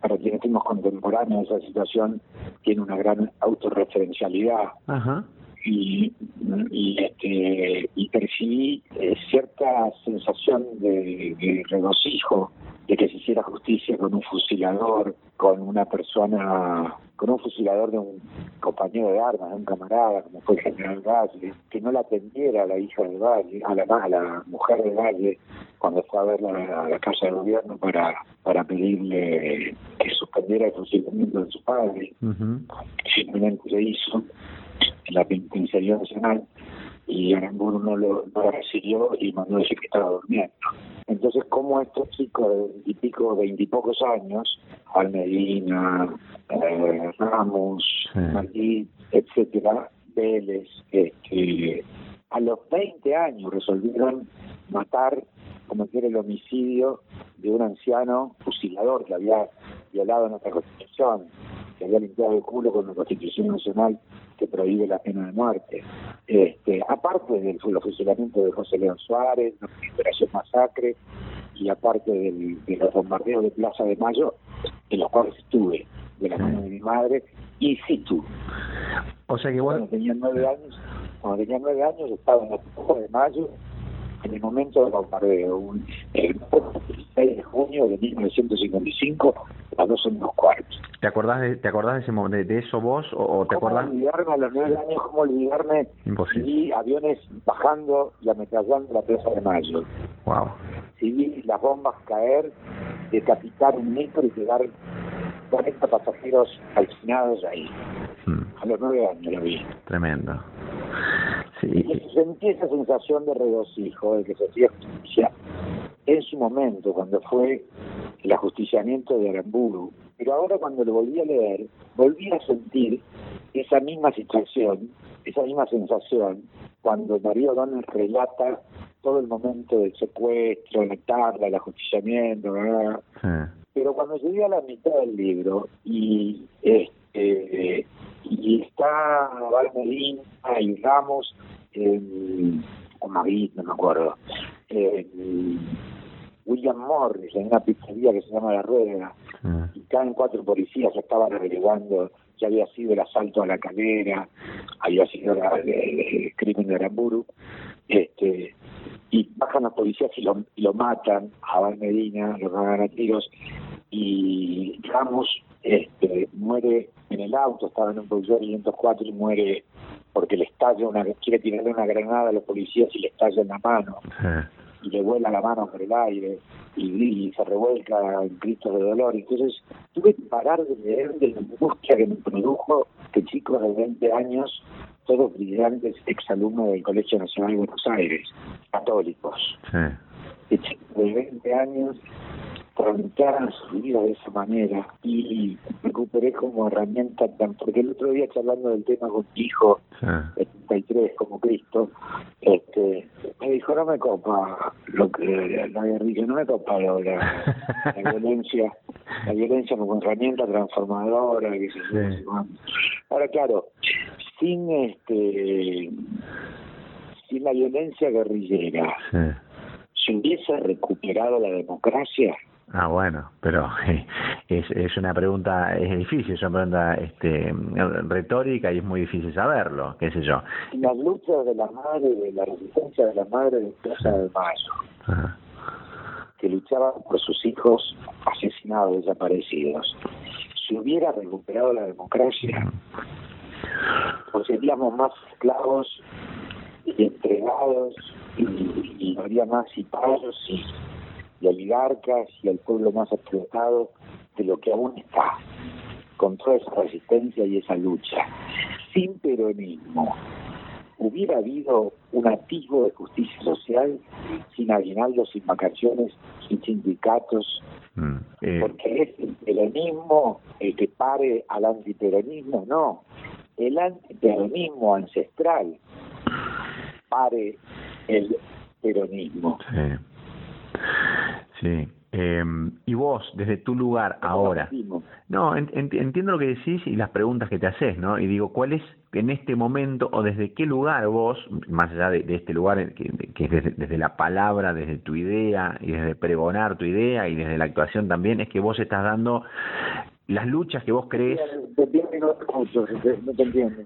para quienes fuimos contemporáneos esa situación, tiene una gran autorreferencialidad Ajá. Y, y, este, y percibí eh, cierta sensación de, de regocijo de que se hiciera justicia con un fusilador, con una persona, con un fusilador de un compañero de armas, de un camarada, como fue el general Valle, que no la atendiera a la hija de Valle, a la, a la mujer de Valle, cuando fue a ver la, a la casa de gobierno para, para pedirle que suspendiera el fusilamiento de su padre ujú. simplemente se hizo en la penitenciaría nacional y Aramburu no lo, no lo recibió y mandó decir que estaba durmiendo. Entonces, como estos chicos de veintipico, veintipocos años, Almedina, eh, Ramos, Sí. Etcétera, Vélez, este, a los 20 años resolvieron matar, cometer el homicidio de un anciano fusilador que había violado nuestra constitución, que había limpiado el culo con la constitución nacional que prohíbe la pena de muerte. Este, aparte del los fusilamientos de José León Suárez, la Operación Masacre, y aparte del, de los bombardeos de Plaza de Mayo, en los cuales estuve, de la mano de mi madre, y situ. O sea que vos, Cuando tenía nueve años, cuando tenía nueve años, estaba en la de mayo, en el momento del bombardeo, un, el 16 de junio de 1955, a las 12 menos cuarto. ¿Te acordás de, te acordás de, ese, de, de eso vos o, o te ¿Cómo acordás? olvidarme a los nueve años? ¿Cómo olvidarme? Imposible. Vi aviones bajando y ametrallando la Plaza de Mayo. Wow. Vi las bombas caer, decapitar un metro y quedar 40 pasajeros calcinados ahí. Mm, A los nueve años lo vi. tremendo. Sí. Y sentí esa sensación de regocijo, de que se hacía justicia en su momento, cuando fue el ajusticiamiento de Aramburu. Pero ahora cuando lo volví a leer, volví a sentir esa misma situación, esa misma sensación, cuando María O'Donnell relata todo el momento del secuestro, la tabla, el ajusticiamiento, ¿verdad? sí. Pero cuando llegué a la mitad del libro y este y está Valmerina y Ramos eh, o no me acuerdo eh, William Morris en una pizzería que se llama La Rueda sí. y caen cuatro policías estaban averiguando que había sido el asalto a la calera, había sido la- el, el crimen de Aramburu, este, y bajan los policías y lo, y lo matan a Val Medina, lo cagan a tiros, y Ramos este, muere en el auto, estaba en un Peugeot 504 y muere porque le estalla una, quiere tirarle una granada a los policías y le estalla en la mano y le vuela la mano por el aire y, y se revuelca en gritos de dolor. Entonces tuve que parar de leer de la angustia que me produjo que chicos de 20 años, todos brillantes, exalumnos del Colegio Nacional de Buenos Aires, católicos, sí. que chicos de 20 años tramitaran su vida de esa manera y recuperé como herramienta porque el otro día charlando del tema con mi hijo sí. 73 como Cristo, este, me dijo, no me copa lo que la guerrilla, no me copa lo, la, la violencia, la violencia como herramienta transformadora, que se Sí. Ahora, claro, sin este sin la violencia guerrillera, sí. si hubiese recuperado la democracia, Ah, bueno, pero es, es una pregunta, es difícil, es una pregunta este, retórica y es muy difícil saberlo, qué sé yo. las luchas de la madre, de la resistencia de la madre de Plaza de Mayo, Ajá. que luchaban por sus hijos asesinados, desaparecidos. Si hubiera recuperado la democracia, pues seríamos más esclavos y entregados y, y no habría más cipayos y, y oligarcas y el pueblo más explotado de lo que aún está, con toda esa resistencia y esa lucha. Sin peronismo, hubiera habido un atisbo de justicia social sin aguinaldos, sin vacaciones, sin sindicatos, Mm. Eh, porque es el peronismo el que pare al antiperonismo, no. El antiperonismo ancestral pare el peronismo. sí. Sí. Eh, y vos, desde tu lugar ahora. No, en- en- entiendo lo que decís y las preguntas que te haces, ¿no? Y digo, ¿cuál es en este momento o desde qué lugar vos, más allá de, de este lugar que, que es desde, desde la palabra, desde tu idea y desde pregonar tu idea y desde la actuación también, es que vos estás dando las luchas que vos crees.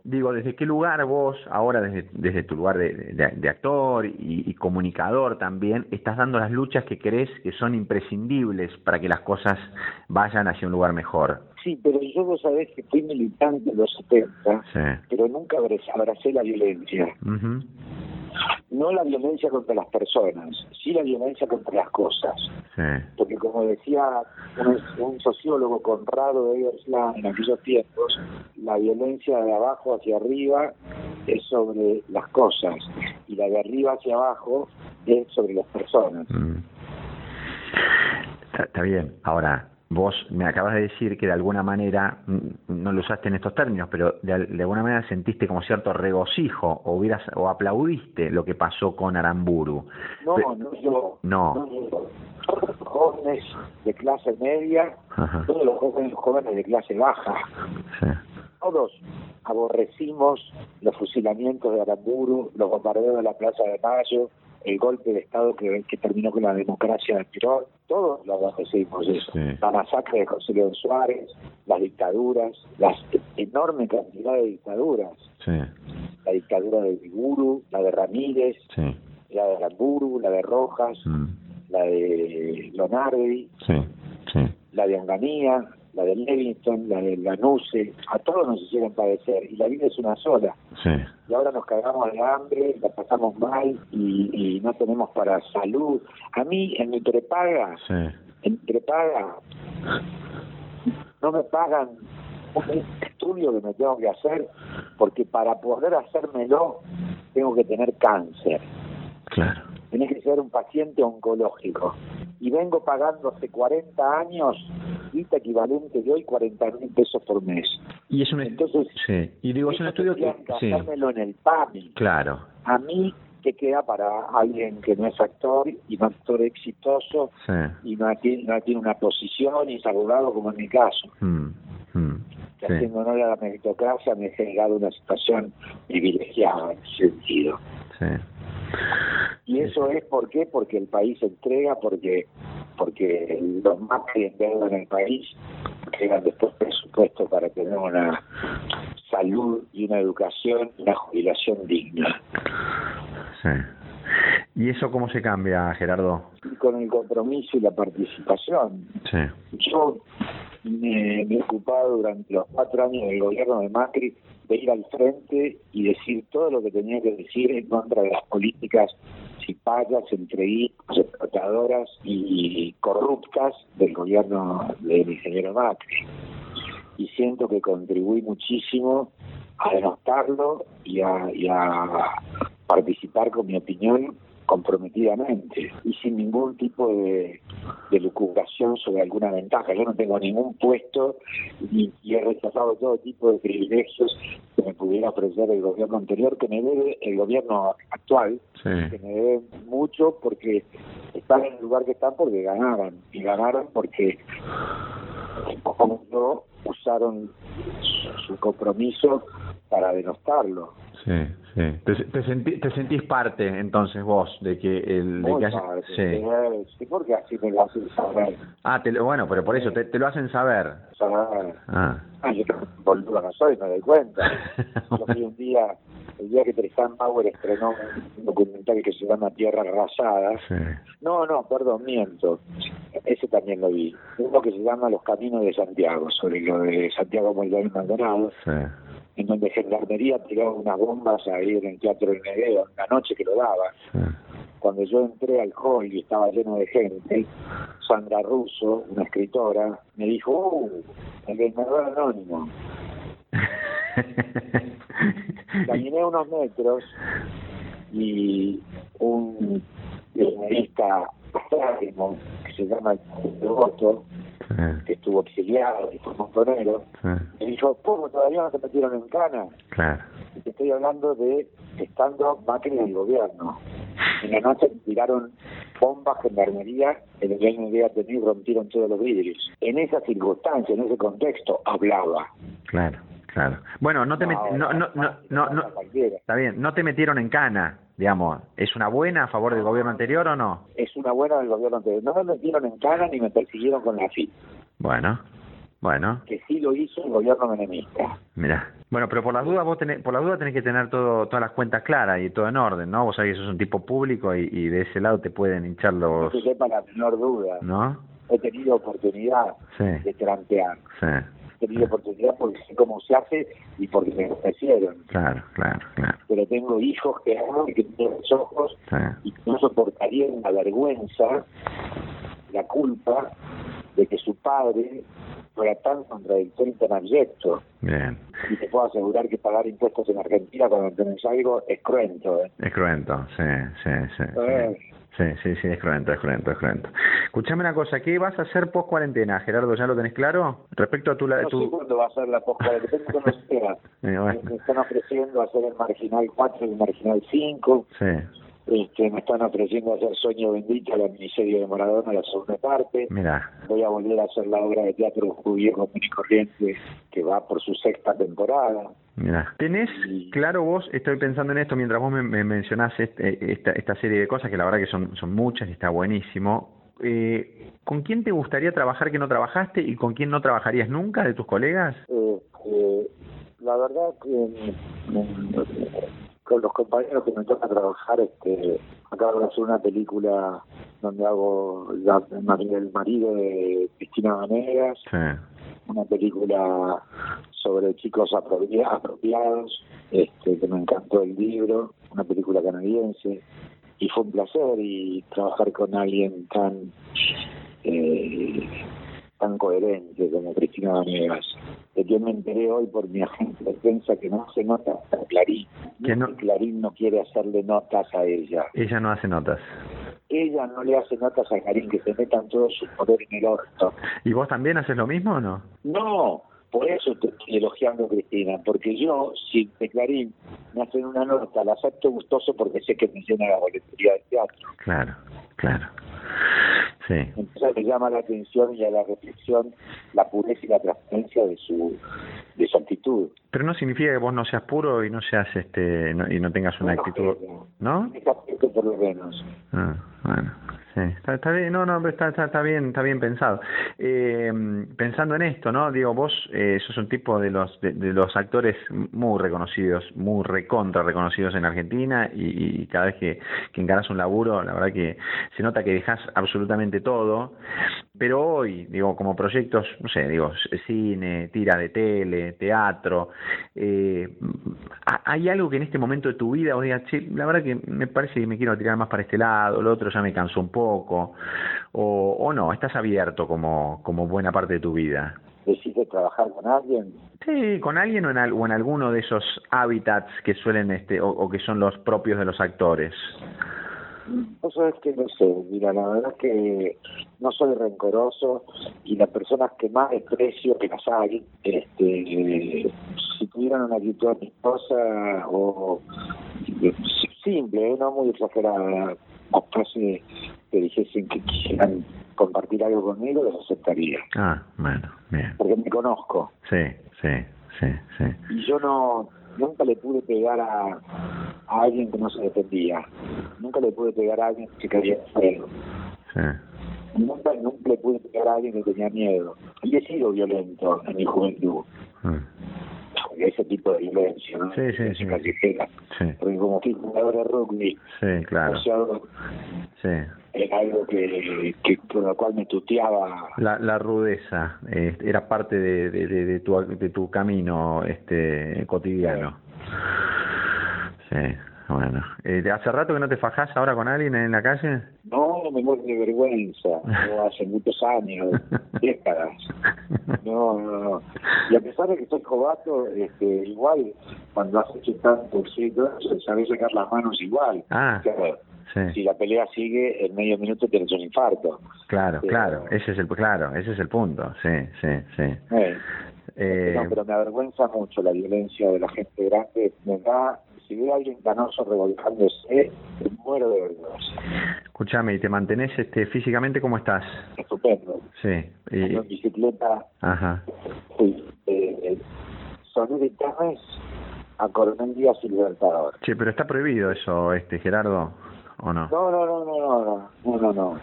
Digo, ¿desde qué lugar vos, ahora desde, desde tu lugar de, de- de actor y, y comunicador también, estás dando las luchas que crees que son imprescindibles para que las cosas vayan hacia un lugar mejor? Sí, pero yo vos sabés que fui militante en los 70, Sí. pero nunca abracé, la violencia. No la violencia contra las personas, sí la violencia contra las cosas. Sí. Porque como decía un, un sociólogo Conrado Egersland en aquellos tiempos, la violencia de abajo hacia arriba es sobre las cosas y la de arriba hacia abajo es sobre las personas. Mm. Está, está bien. Ahora, vos me acabas de decir que de alguna manera, mm, no lo usaste en estos términos, pero de, de alguna manera sentiste como cierto regocijo o hubieras o aplaudiste lo que pasó con Aramburu. No, no yo. No. yo. Todos los jóvenes de clase media, Ajá. todos los jóvenes, jóvenes de clase baja, Sí. todos aborrecimos los fusilamientos de Aramburu, los bombardeos de la Plaza de Mayo, el golpe de Estado que, que terminó con la democracia de Perón, todos lo aborrecimos eso. Sí. La masacre de José León Suárez, las dictaduras, las enorme cantidad de dictaduras. Sí. la dictadura de Viguru, la de Ramírez, Sí. la de Ramburu, la de Rojas, Mm. la de Lonardi, la de Anganía, la de Livingston, la de Lanuse, a todos nos hicieron padecer y la vida es una sola. Sí. Y ahora nos cagamos de hambre, la pasamos mal y, y no tenemos para salud. A mí, en mi prepaga, Sí. en prepaga, no me pagan un estudio que me tengo que hacer porque para poder hacérmelo tengo que tener cáncer. Claro. Tenés que ser un paciente oncológico. Y vengo pagando hace 40 años, guita equivalente de hoy, 40 mil pesos por mes. Y es un Entonces, sí. Y digo, es un estudio que sí. en el PAMI. Claro. A mí, que queda para alguien que no es actor y no actor exitoso Sí. y no tiene, no tiene una posición y es abogado, como en mi caso? Mm. Mm. que haciendo honor a la meritocracia me he generado una situación privilegiada en ese sentido. Sí. Y eso es por qué, porque el país entrega, porque porque los más que endeudan el país llegan después presupuesto para tener una salud y una educación y una jubilación digna. Sí. ¿Y eso cómo se cambia, Gerardo? Con el compromiso y la participación. Sí. Yo me, me he ocupado durante los cuatro años del gobierno de Macri de ir al frente y decir todo lo que tenía que decir en contra de las políticas cipayas, entreguistas, explotadoras y corruptas del gobierno del ingeniero Macri. Y siento que contribuí muchísimo a denostarlo y a participar con mi opinión comprometidamente y sin ningún tipo de, de lucubración sobre alguna ventaja. Yo no tengo ningún puesto y, y he rechazado todo tipo de privilegios que me pudiera ofrecer el gobierno anterior, que me debe el gobierno actual, Sí. que me debe mucho porque están en el lugar que están porque ganaron y ganaron porque como yo usaron su, su compromiso para denostarlo. Sí, sí. Te, te, sentí- te sentís parte, entonces, vos, de que el... De que haya- sí. sí, porque así me lo hacen saber. Ah, te, lo- bueno, pero por eso, te, te lo hacen saber. saber. Ah. Ah, yo que boludo no soy, me doy cuenta. Yo fui un día, el día que Tristan Bauer estrenó un documental que se llama Tierra Arrasada. Sí. No, no, perdón, miento. Ese también lo vi. Uno que se llama Los Caminos de Santiago, sobre lo de Santiago Moldón Maldonado, Sí. En donde Gendarmería tiró unas bombas ahí en el Teatro del Neveo, la noche que lo daba. Sí. Cuando yo entré al hall y estaba lleno de gente, Sandra Russo, una escritora, me dijo, ¡uh! El vendedor anónimo. Caminé unos metros y un periodista que se llama Devoto, Sí. que estuvo exiliado y fue montonero, Sí. me dijo, ¿cómo todavía no te metieron en cana? Claro. Y te estoy hablando de estando Macri en el gobierno. En la noche tiraron bombas, gendarmería, el dueño de tenido rompieron todos los vidrios. En esa circunstancia, en ese contexto, hablaba. Claro, claro. Bueno, no te no, no, no, no, está bien, no te metieron en cana, digamos. ¿Es una buena a favor del gobierno anterior o no? Es una buena del gobierno anterior. No me metieron en cana ni me persiguieron con la FIP, Bueno, bueno, que sí lo hizo el gobierno menemista. mira. Bueno, pero por las dudas vos tenés, por las dudas tenés que tener todo, todas las cuentas claras y todo en orden, ¿no? Vos sabés que sos un tipo público y, y de ese lado te pueden hinchar No los, se sepa la menor duda. ¿no? He tenido oportunidad Sí, de trampear. sí, tenido oportunidad porque sé cómo se hace y porque me ofrecieron. claro, claro, claro. pero tengo hijos que amo y que tienen los ojos Sí, y que no soportarían la vergüenza, la culpa de que su padre fuera tan contradictorio y tan abyecto. bien. Y te puedo asegurar que pagar impuestos en Argentina cuando tenés algo es cruento. ¿eh? Es cruento, sí, sí, sí. Eh. sí. Sí, sí, sí, es cruento, es cruento, es cruento. Escuchame una cosa, ¿qué vas a hacer post cuarentena, Gerardo? ¿Ya lo tenés claro? Respecto a tu... la- No tu... sé cuándo va a ser la depende de cómo sea. Eh, bueno. Me están ofreciendo hacer el Marginal 4 y el Marginal 5. Sí, Este, me están ofreciendo hacer Sueño Bendito, la miniserie de Maradona, la segunda parte. mira, voy a volver a hacer la obra de teatro judío común y corriente que va por su sexta temporada. mira. ¿Tenés claro vos, estoy pensando en esto mientras vos me, me mencionás este- esta, esta serie de cosas que la verdad que son, son muchas y está buenísimo, eh, ¿con quién te gustaría trabajar que no trabajaste y con quién no trabajarías nunca de tus colegas? Eh, eh, la verdad que con los compañeros que me toca trabajar, este, acabo de hacer una película donde hago la, el marido de Cristina Vanegas, una película sobre chicos apropiados, este, que me encantó el libro, una película canadiense, y fue un placer y trabajar con alguien tan eh, tan coherente como Cristina Vanegas. De que me enteré hoy por mi agente de prensa que no hace notas a Clarín. Que no, Clarín no quiere hacerle notas a ella. Ella no hace notas. Ella no le hace notas a Clarín, que se metan todos sus poder en el orto. ¿Y vos también haces lo mismo o no? No, por eso te estoy elogiando Cristina, porque yo, si de Clarín me hacen una nota, la acepto gustoso porque sé que me llena la boletería del teatro. Claro, claro. Sí. Entonces me llama la atención y a la reflexión la pureza y la transparencia de su de su actitud. Pero no significa que vos no seas puro y no seas este y no tengas una actitud, ¿no? por lo menos. Ah, bueno. Sí, está, bien, no, no, está, está, bien, está bien pensado. Eh, pensando en esto, ¿no? Digo, vos eh, sos un tipo de los de, los actores muy reconocidos, muy recontra reconocidos en Argentina y, cada vez que, que encaras un laburo, la verdad que se nota que dejas absolutamente todo. Pero hoy, digo, como proyectos, no sé, digo, cine, tira de tele, teatro, eh, ¿hay algo que en este momento de tu vida vos digas, che, la verdad que me parece que me quiero tirar más para este lado, lo otro ya me cansó un poco, o, o no, estás abierto como, como buena parte de tu vida? ¿Decides trabajar con alguien? Sí, con alguien o en, o en alguno de esos hábitats que suelen, este, o que son los propios de los actores. Vos sabés que no sé, mira, la verdad es que no soy rencoroso y las personas que más desprecio que las hay, este, si tuvieran una actitud amistosa o simple, ¿eh? no muy exagerada, o casi que dijesen que quisieran compartir algo conmigo, los aceptaría. Ah, bueno, bien. Porque me conozco. Sí, sí, sí, sí. Y yo no, nunca le pude pegar a, a alguien que no se defendía. Nunca le pude pegar a alguien que quería fuego. Sí. Nunca, nunca le pude pegar a alguien que tenía miedo. Y he sido violento en mi juventud. Mm. Ese tipo de violencia, ¿no? Sí, sí, sí. Sí. Porque como fui jugador de rugby, sí, claro. sí. era algo que, que con lo cual me tuteaba. La, la rudeza eh, era parte de, de, de, de, tu, de tu camino este cotidiano. Sí. Bueno, eh, ¿hace rato que no te fajás ahora con alguien en la calle? No, me muero de vergüenza, no, hace muchos años, décadas. No, no, no. Y a pesar de que soy jovato, este, igual, cuando has hecho tanto, sí, sabes sacar las manos igual. Ah, Sí. si la pelea sigue en medio minuto tienes un infarto claro claro ese es el claro ese es el punto sí sí sí eh, eh, no, pero me avergüenza mucho la violencia de la gente grande me da si veo a alguien canoso revolcándose, me muero de vergüenza. Escúchame, ¿y te mantenés este, físicamente cómo estás? Estupendo. Sí. Y... En bicicleta, Ajá. Sí, eh, Sonora y Torres a Coronel Díaz y Libertador. Sí, pero está prohibido eso, este Gerardo, ¿o no? No, no, no, no, no, no, no, no, no.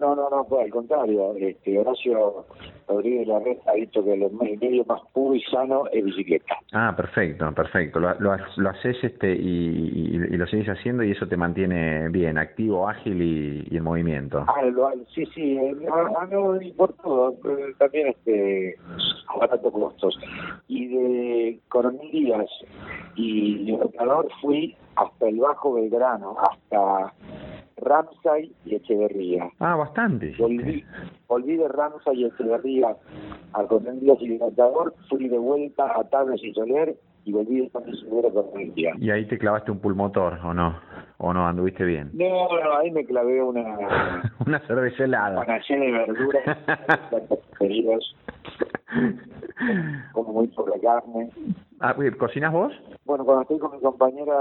No, no, no, pues al contrario, este, Horacio Rodríguez Larreta ha dicho que el medio más puro y sano es bicicleta. Ah, perfecto, perfecto. Lo, lo, lo haces este y, y, lo sigues haciendo y eso te mantiene bien, activo, ágil y, y en movimiento. Ah, lo, sí, sí, no, y por todo, eh, también este, a baratos costos. Y de Coronel Díaz y Libertador fui hasta el Bajo Belgrano, hasta Ramsay y Echeverría. Ah, bastante. Volví, volví de Ramsay y Echeverría al Coronel Díaz y Libertador, fui de vuelta a Tablas y Soler y volví de Tablas y Soler a Coronel Díaz. ¿Y ahí te clavaste un pulmotor o no? ¿O no anduviste bien? No, no, ahí me clavé una... una cerveza helada. Una llena de verduras, muy por la carne. Ah, ¿Cocinas vos? Bueno, cuando estoy con mi compañera,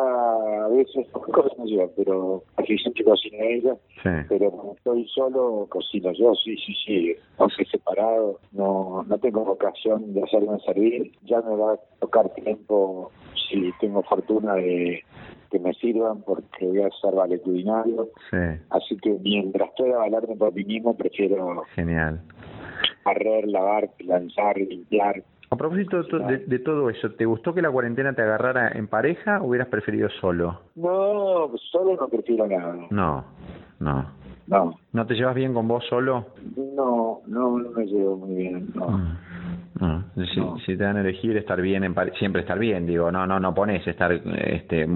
a veces cocino yo, pero aquí siempre cocina ella. Sí. Pero cuando estoy solo, cocino yo, sí, sí, sí. Aunque separado, no, no tengo ocasión de hacerme servir. Ya me va a tocar tiempo, si tengo fortuna de que me sirvan, porque voy a ser valetudinario. Sí. Así que mientras pueda valerme por mí mismo, prefiero Genial. barrer, lavar, lanzar, limpiar. A propósito de, de, todo eso, ¿te gustó que la cuarentena te agarrara en pareja o hubieras preferido solo? No, solo no prefiero nada. No, no. No. ¿No te llevas bien con vos solo? No, no, no me llevo muy bien, no. Mm. No, si, si, te dan a elegir estar bien, en siempre estar bien, digo, no, no, no pones estar este,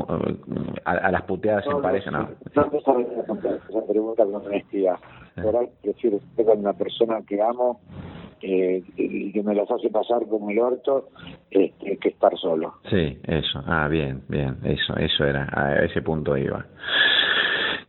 a, las puteadas en pareja, no. No, no sabes esa pregunta con honestidad. Por ahí prefiero estar con una persona que amo eh, y que me las hace pasar como el orto este, que estar solo. Sí, eso. Ah, bien, bien, eso, eso era, a ese punto iba.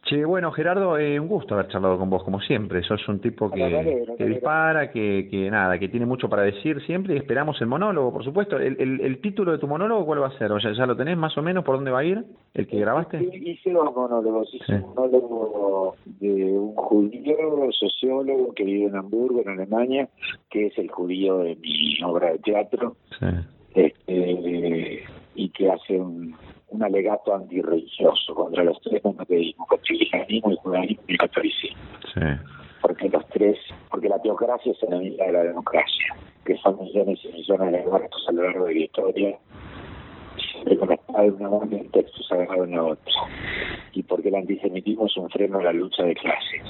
Che, bueno, Gerardo, eh, un gusto haber charlado con vos, como siempre. Sos un tipo que, que dispara, que, que nada, que tiene mucho para decir siempre y esperamos el monólogo, por supuesto. ¿El, el, el título de tu monólogo cuál va a ser? O sea, ¿ya lo tenés más o menos por dónde va a ir? ¿El que grabaste? Hice dos monólogos. Hice un monólogo de un judío sociólogo que vive en Hamburgo, en Alemania, que es el judío de mi obra de teatro. Sí. Este, y que hace un un alegato antirreligioso contra los tres monoteísmos, contra el cristianismo, el judaísmo y el catolicismo. Sí. Porque los tres, porque la teocracia es enemiga de la democracia, que son millones y millones de muertos a lo largo de la historia, siempre con la espada de una mano y el texto sagrado en la otra. Y porque el antisemitismo es un freno a la lucha de clases.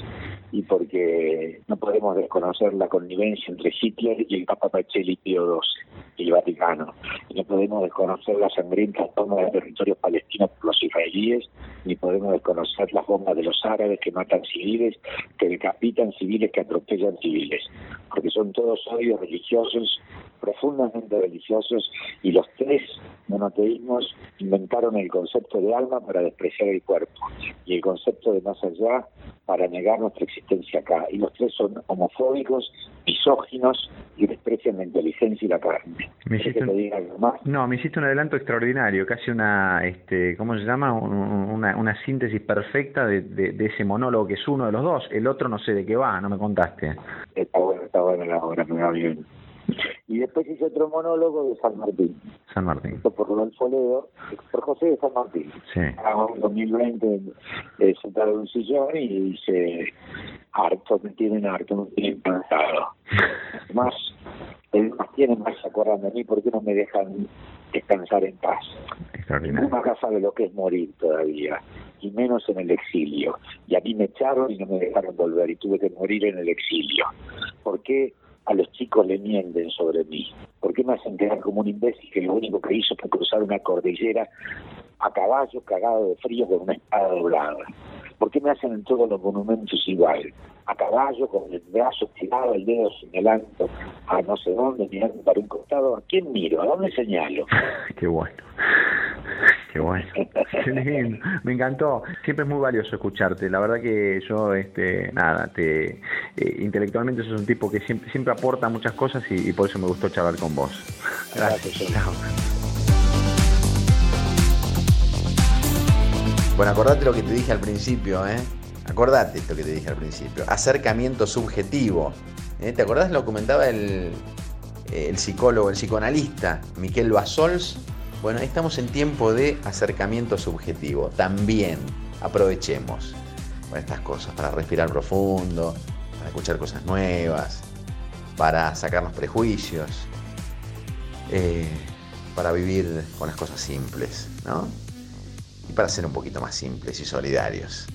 Y porque no podemos desconocer la connivencia entre Hitler y el Papa Pacelli Pío XII y el Vaticano. No podemos desconocer la sangrienta toma de territorios palestinos por los israelíes, ni podemos desconocer las bombas de los árabes que matan civiles, que decapitan civiles, que atropellan civiles. Porque son todos odios religiosos, profundamente religiosos, y los tres monoteísmos inventaron el concepto de alma para despreciar el cuerpo y el concepto de más allá para negar nuestra existencia acá. Y los tres son homofóbicos, misóginos y desprecian la inteligencia y la carne. Me hiciste un... más? No, me hiciste un adelanto extraordinario, casi una, este, ¿cómo se llama? Una, una síntesis perfecta de, de, de, ese monólogo que es uno de los dos. El otro no sé de qué va, no me contaste. Está bueno, está bueno la obra, me va bien. Y después hice otro monólogo de San Martín. San Martín. Por Rodolfo Ledo, por José de San Martín. Sí. En 2020 eh, sentado en un sillón y dice, harto, me tienen harto, me tienen cansado. más, más tienen, más se acuerdan de mí, ¿por qué no me dejan descansar en paz? Extraordinario. Acá sabe lo que es morir todavía, y menos en el exilio. Y a mí me echaron y no me dejaron volver, y tuve que morir en el exilio. ¿Por qué? A los chicos le mienten sobre mí? ¿Por qué me hacen quedar como un imbécil que lo único que hizo fue cruzar una cordillera a caballo cagado de frío con una espada doblada? ¿Por qué me hacen en todos los monumentos igual? A caballo, con el brazo estirado, el dedo señalando a no sé dónde, mirando para un costado. ¿A quién miro? ¿A dónde señalo? Qué bueno. Qué bueno. Qué lindo. Me encantó. Siempre es muy valioso escucharte. La verdad que yo, este, nada, te eh, intelectualmente sos un tipo que siempre, siempre aporta muchas cosas y, y por eso me gustó charlar con vos. Gracias. Gracias Chao. Bueno, acordate lo que te dije al principio, ¿eh? Acordate lo que te dije al principio. Acercamiento subjetivo. ¿eh? ¿Te acordás? Lo comentaba el, el psicólogo, el psicoanalista Miquel Basols. Bueno, estamos en tiempo de acercamiento subjetivo. También aprovechemos para estas cosas, para respirar profundo, para escuchar cosas nuevas, para sacarnos prejuicios, eh, para vivir con las cosas simples, ¿no? y para ser un poquito más simples y solidarios.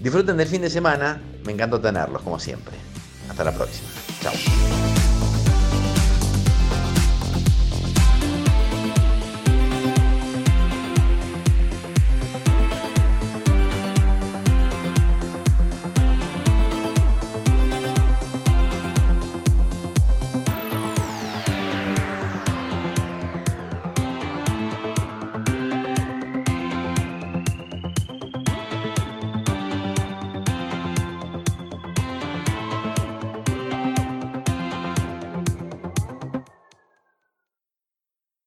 Disfruten del fin de semana, me encantó tenerlos como siempre. Hasta la próxima. Chao.